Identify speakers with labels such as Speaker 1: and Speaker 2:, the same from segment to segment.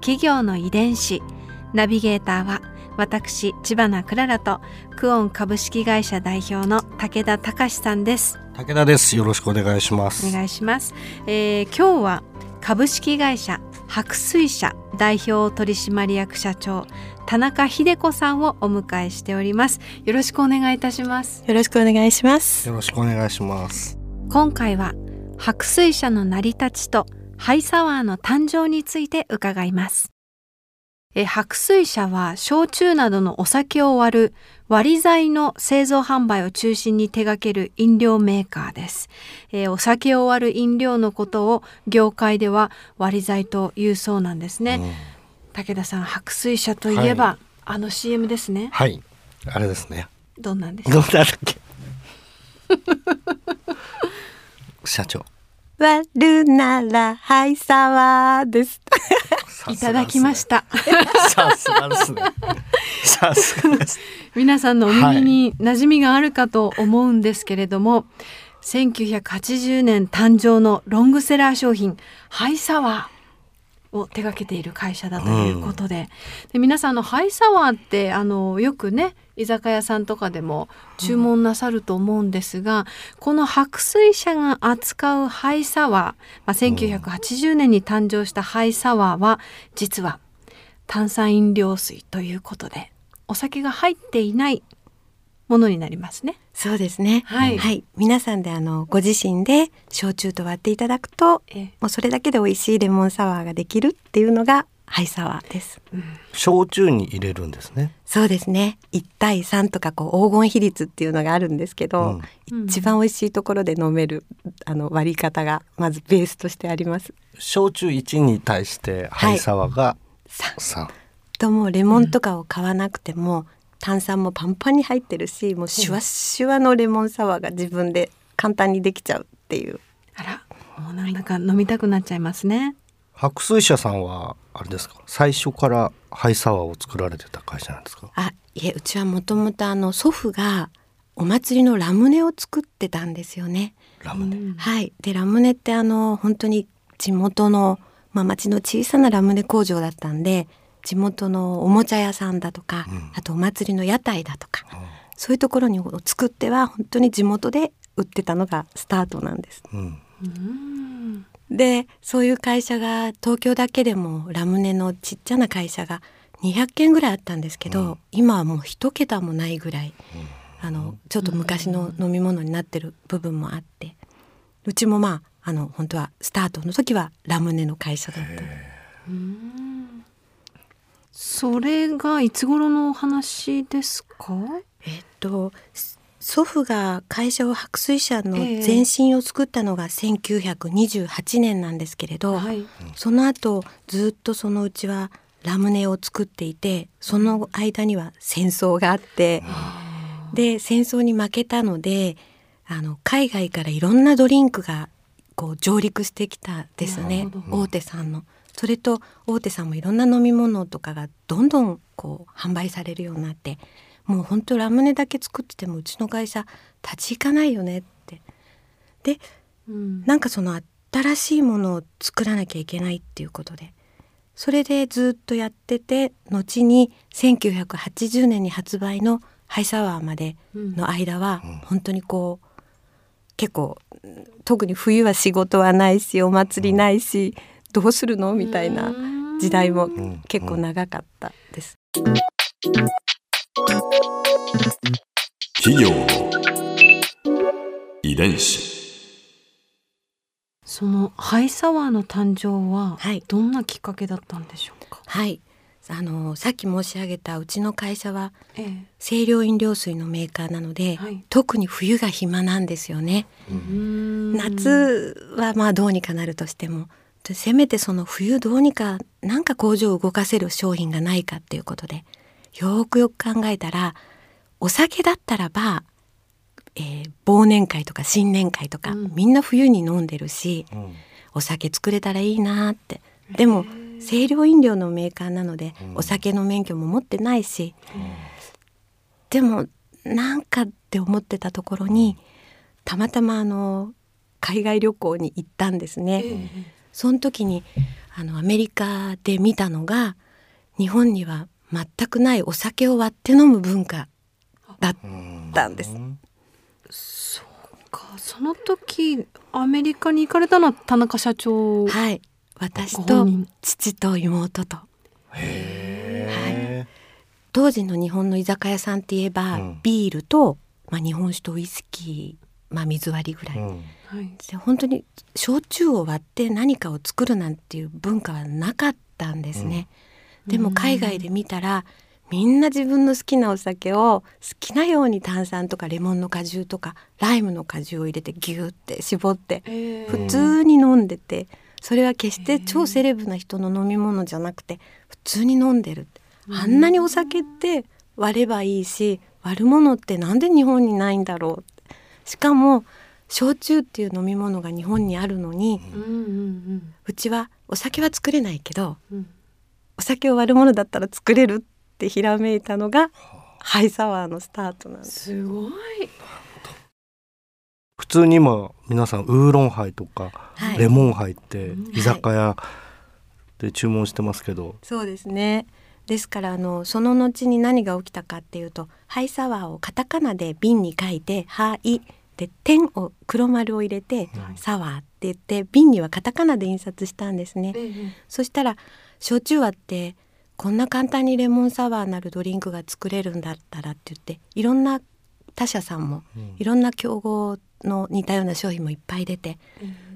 Speaker 1: 企業の遺伝子ナビゲーターは私千葉なクララとクオン株式会社代表の武田隆さんです
Speaker 2: 武田です。よろしくお願いします。
Speaker 1: お願いします、えー今日は株式会社白水社代表取締役社長田中秀子さんをお迎えしておりますよろしくお願いいたします
Speaker 3: よろしくお願いします。
Speaker 2: よろしくお願いします。
Speaker 1: 今回は白水社の成り立ちとハイサワーの誕生について伺いますえー白水社は焼酎などのお酒を割る割り剤の製造販売を中心に手掛ける飲料メーカーです、えーお酒を割る飲料のことを業界では割り剤というそうなんですね、武田さん白水社といえば、
Speaker 2: は
Speaker 1: あの CM ですね
Speaker 2: はい。あれですね。
Speaker 1: どんなんですか？
Speaker 2: どうだっけ？社長。
Speaker 3: 割るならハイサワーです。
Speaker 1: いただきまし。た
Speaker 2: さすがですね。さすがです。
Speaker 1: 皆さんのお耳に馴染みがあるかと思うんですけれども、1980年誕生のロングセラー商品ハイサワーを手掛けている会社だということで,、で皆さんあのハイサワーってあのよくね居酒屋さんとかでも注文なさると思うんですが、この白水社が扱うハイサワー、まあ、1980年に誕生したハイサワーは実は炭酸飲料水ということでお酒が入っていないものになりますね。
Speaker 3: そうですね。
Speaker 1: はい
Speaker 3: 皆さんであのご自身で焼酎と割っていただくと、
Speaker 1: ええ
Speaker 3: もうそれだけで美味しいレモンサワーができるっていうのがハイサワーです。
Speaker 2: 焼酎に入れるんですね。
Speaker 3: そうですね。1対3とかこう黄金比率っていうのがあるんですけど、
Speaker 1: うん
Speaker 3: 一番美味しいところで飲めるあの割り方がまずベースとしてあります。
Speaker 2: 焼酎一に対してハイサワが
Speaker 3: さ
Speaker 2: 三。
Speaker 3: ともうレモンとかを買わなくても、炭酸もパンパンに入ってるしもうシュワシュワのレモンサワーが自分で簡単にできちゃうっていう
Speaker 1: あらもうなんだか飲みたくなっちゃいますね。
Speaker 2: 白水社さんはあれですか？最初からハイサワーを作られてた会社なんですか？
Speaker 3: あいえうちはもともとあの祖父がお祭りのラムネを作ってたんですよね。
Speaker 2: ラムネ。
Speaker 3: はいでラムネってあの本当に地元の、まあ、町の小さなラムネ工場だったんで地元のおもちゃ屋さんだとか、
Speaker 2: うん
Speaker 3: あとお祭りの屋台だとか、そういうところに作っては本当に地元で売ってたのがスタートなんです。
Speaker 2: うん。
Speaker 3: でそういう会社が東京だけでもラムネのちっちゃな会社が200件ぐらいあったんですけど、今はもう一桁もないぐらい、あのちょっと昔の飲み物になってる部分もあってうちもまああの本当はスタートの時はラムネの会社だった。
Speaker 1: それがいつ頃のお話ですか？
Speaker 3: えっと祖父が会社を白水社の
Speaker 1: ええ
Speaker 3: 前身を作ったのが1928年なんですけれど、
Speaker 1: はい。
Speaker 3: その後ずっとそのうちはラムネを作っていてその間には戦争があってで戦争に負けたのであの海外からいろんなドリンクがこう上陸してきたですね大手さんの。それと大手さんもいろんな飲み物とかがどんどんこう販売されるようになってもう本当ラムネだけ作っててもうちの会社立ち行かないよねって。で
Speaker 1: うん。
Speaker 3: なんかその新しいものを作らなきゃいけないっていうことで。それでずっとやってて後に1980年に発売のハイサワーまでの間は本当にこう結構うん特に冬は仕事はないしお祭りないしどうするの？みたいな時代も
Speaker 2: ん。
Speaker 3: 結構長かったです。
Speaker 4: 企業の遺伝子
Speaker 1: そのハイサワーの誕生は
Speaker 3: はい
Speaker 1: どんなきっかけだったんでしょうか？
Speaker 3: はいあのさっき申し上げたうちの会社は
Speaker 1: ええ。
Speaker 3: 清涼飲料水のメーカーなので、
Speaker 1: はい
Speaker 3: 特に冬が暇なんですよね。
Speaker 1: うん
Speaker 3: 夏はまあどうにかなるとしてもでせめてその冬どうにかなんか工場を動かせる商品がないかっていうことでよくよく考えたらお酒だったらば、えー忘年会とか新年会とか、
Speaker 1: うん。
Speaker 3: みんな冬に飲んでるし
Speaker 2: うん。
Speaker 3: お酒作れたらいいなって。でも清涼飲料のメーカーなので、
Speaker 2: うん。
Speaker 3: お酒の免許も持ってないし、でもなんかって思ってたところにたまたまあの海外旅行に行ったんですね。その時にあのアメリカで見たのが日本には全くないお酒を割って飲む文化だったんです。
Speaker 1: か。その時アメリカに行かれたのは田中社長。
Speaker 3: はい、私と父と妹と。
Speaker 2: へ
Speaker 3: 当時の日本の居酒屋さんって言えば、
Speaker 2: うん。
Speaker 3: ビールと、まあ、日本酒とウイスキー、まあ、水割りぐらい、
Speaker 2: えうん。
Speaker 1: はい。
Speaker 3: で本当に焼酎を割って何かを作るなんていう文化はなかったんですね。でも海外で見たらみんな自分の好きなお酒を好きなように炭酸とかレモンの果汁とかライムの果汁を入れてギューって絞って
Speaker 1: えー。
Speaker 3: 普通に飲んでてそれは決して超セレブな人の飲み物じゃなくて普通に飲んでるあんなにお酒って割ればいいし割るものってなんで日本にないんだろうしかも焼酎っていう飲み物が日本にあるのに
Speaker 1: う
Speaker 3: ちはお酒は作れないけどお酒を割るものだったら作れるってひらめいたのがハイサワーのスタートなんです。
Speaker 1: すごい。
Speaker 2: 普通に今皆さんウーロンハイとか
Speaker 3: はい。
Speaker 2: レモンハイって
Speaker 1: うん。
Speaker 2: 居酒屋で注文してますけど、
Speaker 3: そうですね。ですからあのその後に何が起きたかっていうとハイサワーをカタカナで瓶に書いて「ハイ」で点を黒丸を入れて「サワー」って言って瓶にはカタカナで印刷したんですね。そしたら焼酎割ってこんな簡単にレモンサワーなるドリンクが作れるんだったらって言っていろんな他社さんも
Speaker 2: うん。
Speaker 3: いろんな競合の似たような商品もいっぱい出て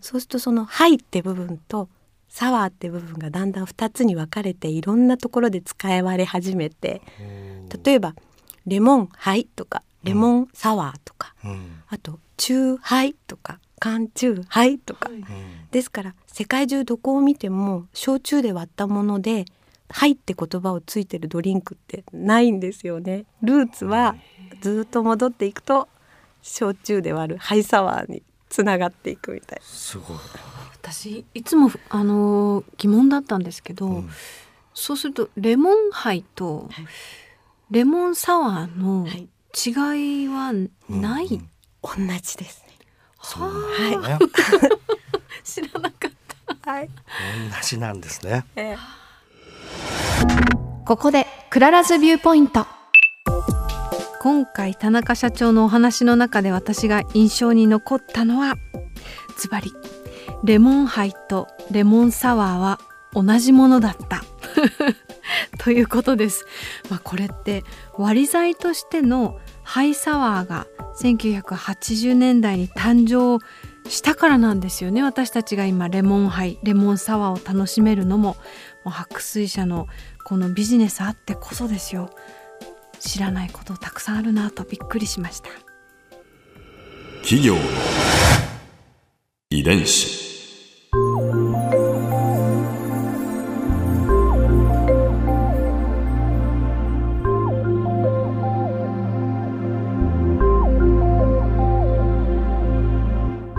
Speaker 3: そうするとその「はい」って部分と「サワー」って部分がだんだん2つに分かれていろんなところで使われ始めて例えば「レモンハイ」とか「レモンサワー」とか、
Speaker 2: うん。
Speaker 3: あと「チューハイ」とか「缶チューハイ」とか、
Speaker 2: うん
Speaker 3: ですから世界中どこを見ても焼酎で割ったもので「はい」って言葉をついてるドリンクってないんですよね。ルーツはずっと戻っていくと焼酎で割るハイサワーにつながっていくみたい。
Speaker 2: すごい、
Speaker 1: 私いつもあのー疑問だったんですけど、
Speaker 2: うん。
Speaker 1: そうするとレモンハイと
Speaker 3: はい。
Speaker 1: レモンサワーの
Speaker 3: はい。
Speaker 1: 違いはない、
Speaker 2: うん
Speaker 3: 同じです。ね。
Speaker 2: そう
Speaker 3: は
Speaker 2: ね、
Speaker 1: 知らなかった。
Speaker 3: はい。
Speaker 2: 同じなんですね。
Speaker 3: えー
Speaker 1: ここで Clara's Viewpoint。今回田中社長のお話の中で私が印象に残ったのはズバリレモンハイとレモンサワーは同じものだったということです、まあ、これって割り剤としてのハイサワーが1980年代に誕生したからなんですよね。私たちが今レモンハイレモンサワーを楽しめるのももう白水社のこのビジネスあってこそですよ。知らないことたくさんあるなとびっくりしました。
Speaker 4: 企業の遺伝子。